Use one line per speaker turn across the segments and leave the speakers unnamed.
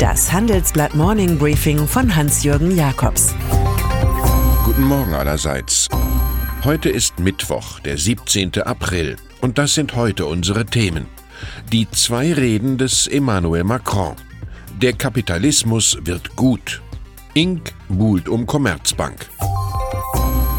Das Handelsblatt Morning Briefing von Hans-Jürgen Jakobs.
Guten Morgen allerseits. Heute ist Mittwoch, der 17. April, und das sind heute unsere Themen. Die zwei Reden des Emmanuel Macron. Der Kapitalismus wird gut. Inc. buhlt um Commerzbank.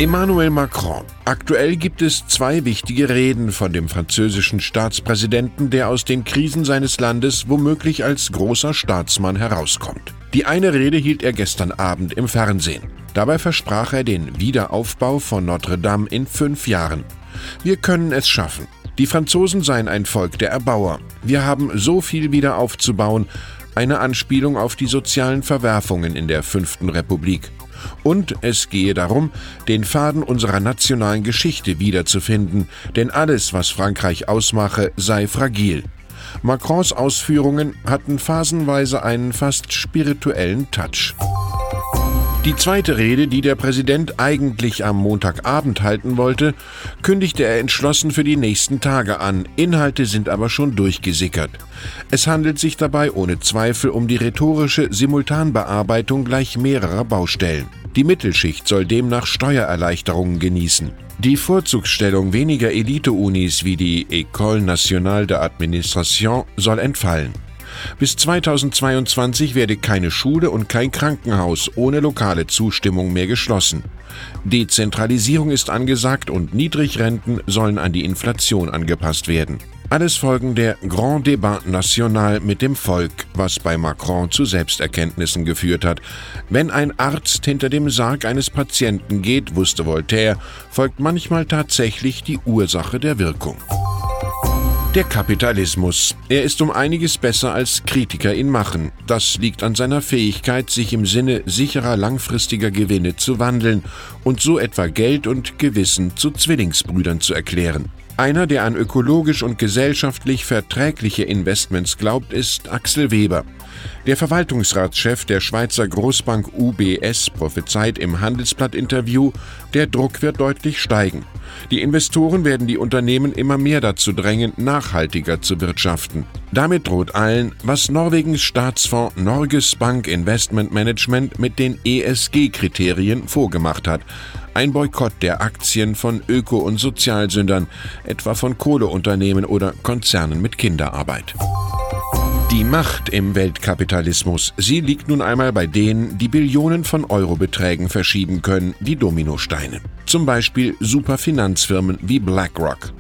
Emmanuel Macron. Aktuell gibt es zwei wichtige Reden von dem französischen Staatspräsidenten, der aus den Krisen seines Landes womöglich als großer Staatsmann herauskommt. Die eine Rede hielt er gestern Abend im Fernsehen. Dabei versprach er den Wiederaufbau von Notre Dame in fünf Jahren. Wir können es schaffen. Die Franzosen seien ein Volk der Erbauer. Wir haben so viel wieder aufzubauen. Eine Anspielung auf die sozialen Verwerfungen in der Fünften Republik. Und es gehe darum, den Faden unserer nationalen Geschichte wiederzufinden, denn alles, was Frankreich ausmache, sei fragil. Macrons Ausführungen hatten phasenweise einen fast spirituellen Touch. Die zweite Rede, die der Präsident eigentlich am Montagabend halten wollte, kündigte er entschlossen für die nächsten Tage an. Inhalte sind aber schon durchgesickert. Es handelt sich dabei ohne Zweifel um die rhetorische Simultanbearbeitung gleich mehrerer Baustellen. Die Mittelschicht soll demnach Steuererleichterungen genießen. Die Vorzugsstellung weniger Elite-Unis wie die École Nationale d'Administration soll entfallen. Bis 2022 werde keine Schule und kein Krankenhaus ohne lokale Zustimmung mehr geschlossen. Dezentralisierung ist angesagt und Niedrigrenten sollen an die Inflation angepasst werden. Alles Folgen der Grand Débat National mit dem Volk, was bei Macron zu Selbsterkenntnissen geführt hat. Wenn ein Arzt hinter dem Sarg eines Patienten geht, wusste Voltaire, folgt manchmal tatsächlich die Ursache der Wirkung. Der Kapitalismus. Er ist um einiges besser als Kritiker ihn machen. Das liegt an seiner Fähigkeit, sich im Sinne sicherer langfristiger Gewinne zu wandeln und so etwa Geld und Gewissen zu Zwillingsbrüdern zu erklären. Einer, der an ökologisch und gesellschaftlich verträgliche Investments glaubt, ist Axel Weber. Der Verwaltungsratschef der Schweizer Großbank UBS prophezeit im Handelsblatt-Interview, der Druck wird deutlich steigen. Die Investoren werden die Unternehmen immer mehr dazu drängen, nachhaltiger zu wirtschaften. Damit droht allen, was Norwegens Staatsfonds Norges Bank Investment Management mit den ESG-Kriterien vorgemacht hat. Ein Boykott der Aktien von Öko- und Sozialsündern, etwa von Kohleunternehmen oder Konzernen mit Kinderarbeit. Die Macht im Weltkapitalismus, sie liegt nun einmal bei denen, die Billionen von Eurobeträgen verschieben können, wie Dominosteine. Zum Beispiel Superfinanzfirmen wie BlackRock.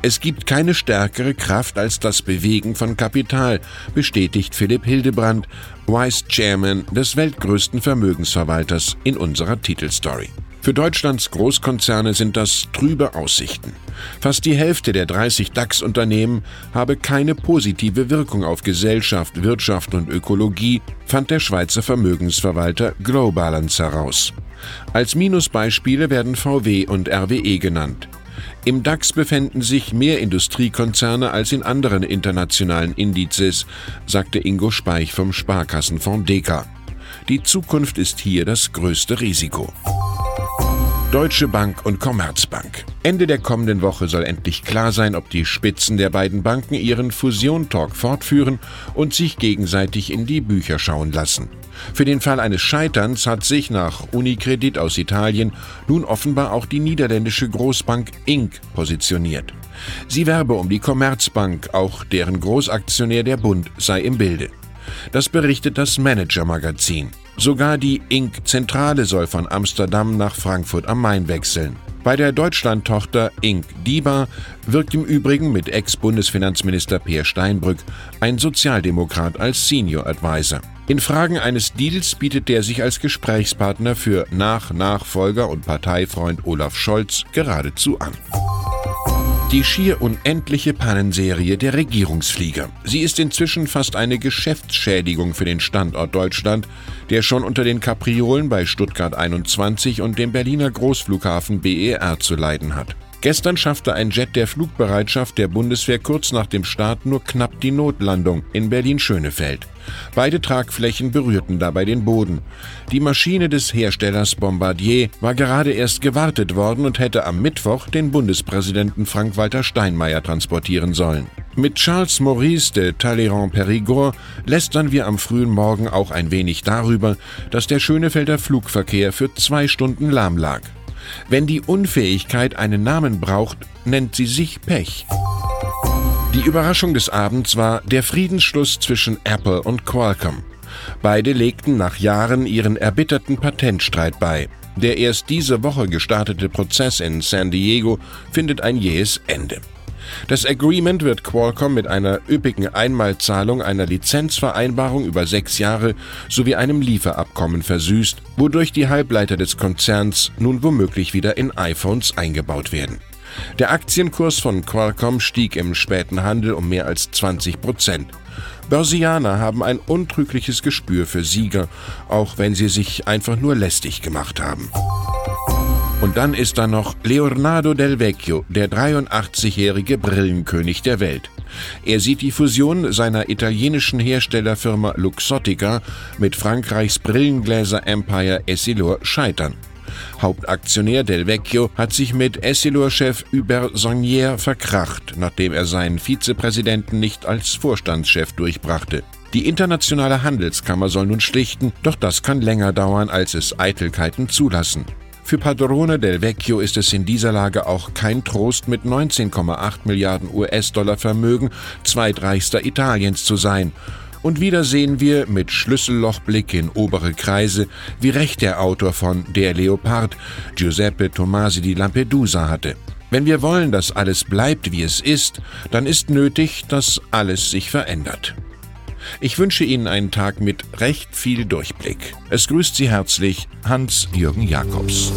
Es gibt keine stärkere Kraft als das Bewegen von Kapital, bestätigt Philipp Hildebrand, Vice Chairman des weltgrößten Vermögensverwalters in unserer Titelstory. Für Deutschlands Großkonzerne sind das trübe Aussichten. Fast die Hälfte der 30 DAX-Unternehmen habe keine positive Wirkung auf Gesellschaft, Wirtschaft und Ökologie, fand der Schweizer Vermögensverwalter Glowbalance heraus. Als Minusbeispiele werden VW und RWE genannt. Im DAX befänden sich mehr Industriekonzerne als in anderen internationalen Indizes, sagte Ingo Speich vom Sparkassenfonds Deka. Die Zukunft ist hier das größte Risiko. Deutsche Bank und Commerzbank. Ende der kommenden Woche soll endlich klar sein, ob die Spitzen der beiden Banken ihren Fusion-Talk fortführen und sich gegenseitig in die Bücher schauen lassen. Für den Fall eines Scheiterns hat sich nach Unicredit aus Italien nun offenbar auch die niederländische Großbank Inc. positioniert. Sie werbe um die Commerzbank, auch deren Großaktionär der Bund sei im Bilde. Das berichtet das Manager-Magazin. Sogar die Inc-Zentrale soll von Amsterdam nach Frankfurt am Main wechseln. Bei der Deutschland-Tochter Inc. DIBA wirkt im Übrigen mit Ex-Bundesfinanzminister Peer Steinbrück ein Sozialdemokrat als Senior Advisor. In Fragen eines Deals bietet der sich als Gesprächspartner für Nach-Nachfolger und Parteifreund Olaf Scholz geradezu an. Die schier unendliche Pannenserie der Regierungsflieger. Sie ist inzwischen fast eine Geschäftsschädigung für den Standort Deutschland, der schon unter den Kapriolen bei Stuttgart 21 und dem Berliner Großflughafen BER zu leiden hat. Gestern schaffte ein Jet der Flugbereitschaft der Bundeswehr kurz nach dem Start nur knapp die Notlandung in Berlin-Schönefeld. Beide Tragflächen berührten dabei den Boden. Die Maschine des Herstellers Bombardier war gerade erst gewartet worden und hätte am Mittwoch den Bundespräsidenten Frank-Walter Steinmeier transportieren sollen. Mit Charles Maurice de Talleyrand-Périgord lästern wir am frühen Morgen auch ein wenig darüber, dass der Schönefelder Flugverkehr für zwei Stunden lahm lag. Wenn die Unfähigkeit einen Namen braucht, nennt sie sich Pech. Die Überraschung des Abends war der Friedensschluss zwischen Apple und Qualcomm. Beide legten nach Jahren ihren erbitterten Patentstreit bei. Der erst diese Woche gestartete Prozess in San Diego findet ein jähes Ende. Das Agreement wird Qualcomm mit einer üppigen Einmalzahlung einer Lizenzvereinbarung über sechs Jahre sowie einem Lieferabkommen versüßt, wodurch die Halbleiter des Konzerns nun womöglich wieder in iPhones eingebaut werden. Der Aktienkurs von Qualcomm stieg im späten Handel um mehr als 20 Prozent. Börsianer haben ein untrügliches Gespür für Sieger, auch wenn sie sich einfach nur lästig gemacht haben. Dann ist da noch Leonardo del Vecchio, der 83-jährige Brillenkönig der Welt. Er sieht die Fusion seiner italienischen Herstellerfirma Luxottica mit Frankreichs Brillengläser Empire Essilor scheitern. Hauptaktionär Del Vecchio hat sich mit Essilor-Chef Hubert Sagnier verkracht, nachdem er seinen Vizepräsidenten nicht als Vorstandschef durchbrachte. Die internationale Handelskammer soll nun schlichten, doch das kann länger dauern, als es Eitelkeiten zulassen. Für Padrone del Vecchio ist es in dieser Lage auch kein Trost, mit 19,8 Milliarden US-Dollar Vermögen zweitreichster Italiens zu sein. Und wieder sehen wir mit Schlüssellochblick in obere Kreise, wie recht der Autor von Der Leopard, Giuseppe Tomasi di Lampedusa hatte. Wenn wir wollen, dass alles bleibt, wie es ist, dann ist nötig, dass alles sich verändert. Ich wünsche Ihnen einen Tag mit recht viel Durchblick. Es grüßt Sie herzlich Hans-Jürgen Jakobs.